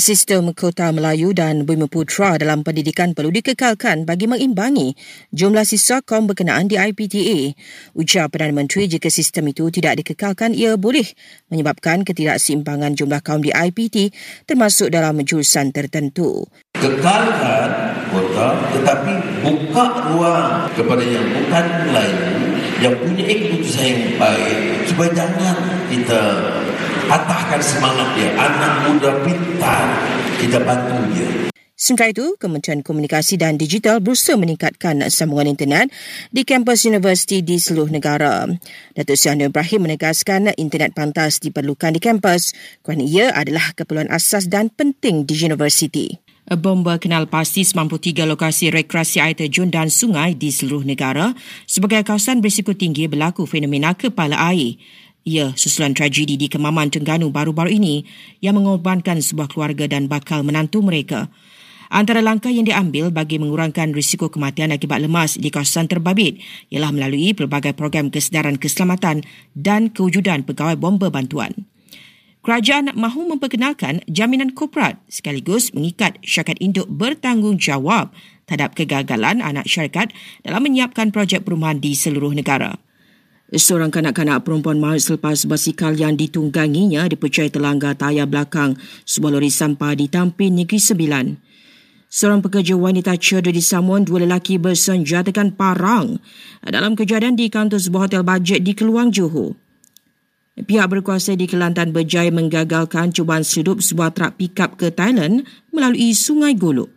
Sistem Kota Melayu dan Bumi Putra dalam pendidikan perlu dikekalkan bagi mengimbangi jumlah siswa kaum berkenaan di IPTA. Ujar Perdana Menteri jika sistem itu tidak dikekalkan ia boleh menyebabkan ketidakseimbangan jumlah kaum di IPT termasuk dalam jurusan tertentu. Kekalkan kota tetapi buka ruang kepada yang bukan Melayu yang punya keputusan yang baik supaya jangan kita patahkan semangat dia. Anak muda pintar, kita bantu dia. Sementara itu, Kementerian Komunikasi dan Digital berusaha meningkatkan sambungan internet di kampus universiti di seluruh negara. Datuk Seri Ibrahim menegaskan internet pantas diperlukan di kampus kerana ia adalah keperluan asas dan penting di universiti. Bomba kenal pasti 93 lokasi rekreasi air terjun dan sungai di seluruh negara sebagai kawasan berisiko tinggi berlaku fenomena kepala air. Ya, susulan tragedi di Kemaman Tengganu baru-baru ini yang mengorbankan sebuah keluarga dan bakal menantu mereka. Antara langkah yang diambil bagi mengurangkan risiko kematian akibat lemas di kawasan terbabit ialah melalui pelbagai program kesedaran keselamatan dan kewujudan pegawai bomba bantuan. Kerajaan mahu memperkenalkan jaminan korporat sekaligus mengikat syarikat induk bertanggungjawab terhadap kegagalan anak syarikat dalam menyiapkan projek perumahan di seluruh negara. Seorang kanak-kanak perempuan mahal selepas basikal yang ditungganginya dipercayai terlanggar tayar belakang sebuah lori sampah di Tampin Negeri Sembilan. Seorang pekerja wanita cedera di Samuan, dua lelaki bersenjatakan parang dalam kejadian di kantor sebuah hotel bajet di Keluang Johor. Pihak berkuasa di Kelantan berjaya menggagalkan cubaan sedup sebuah trak pikap ke Thailand melalui Sungai Golok.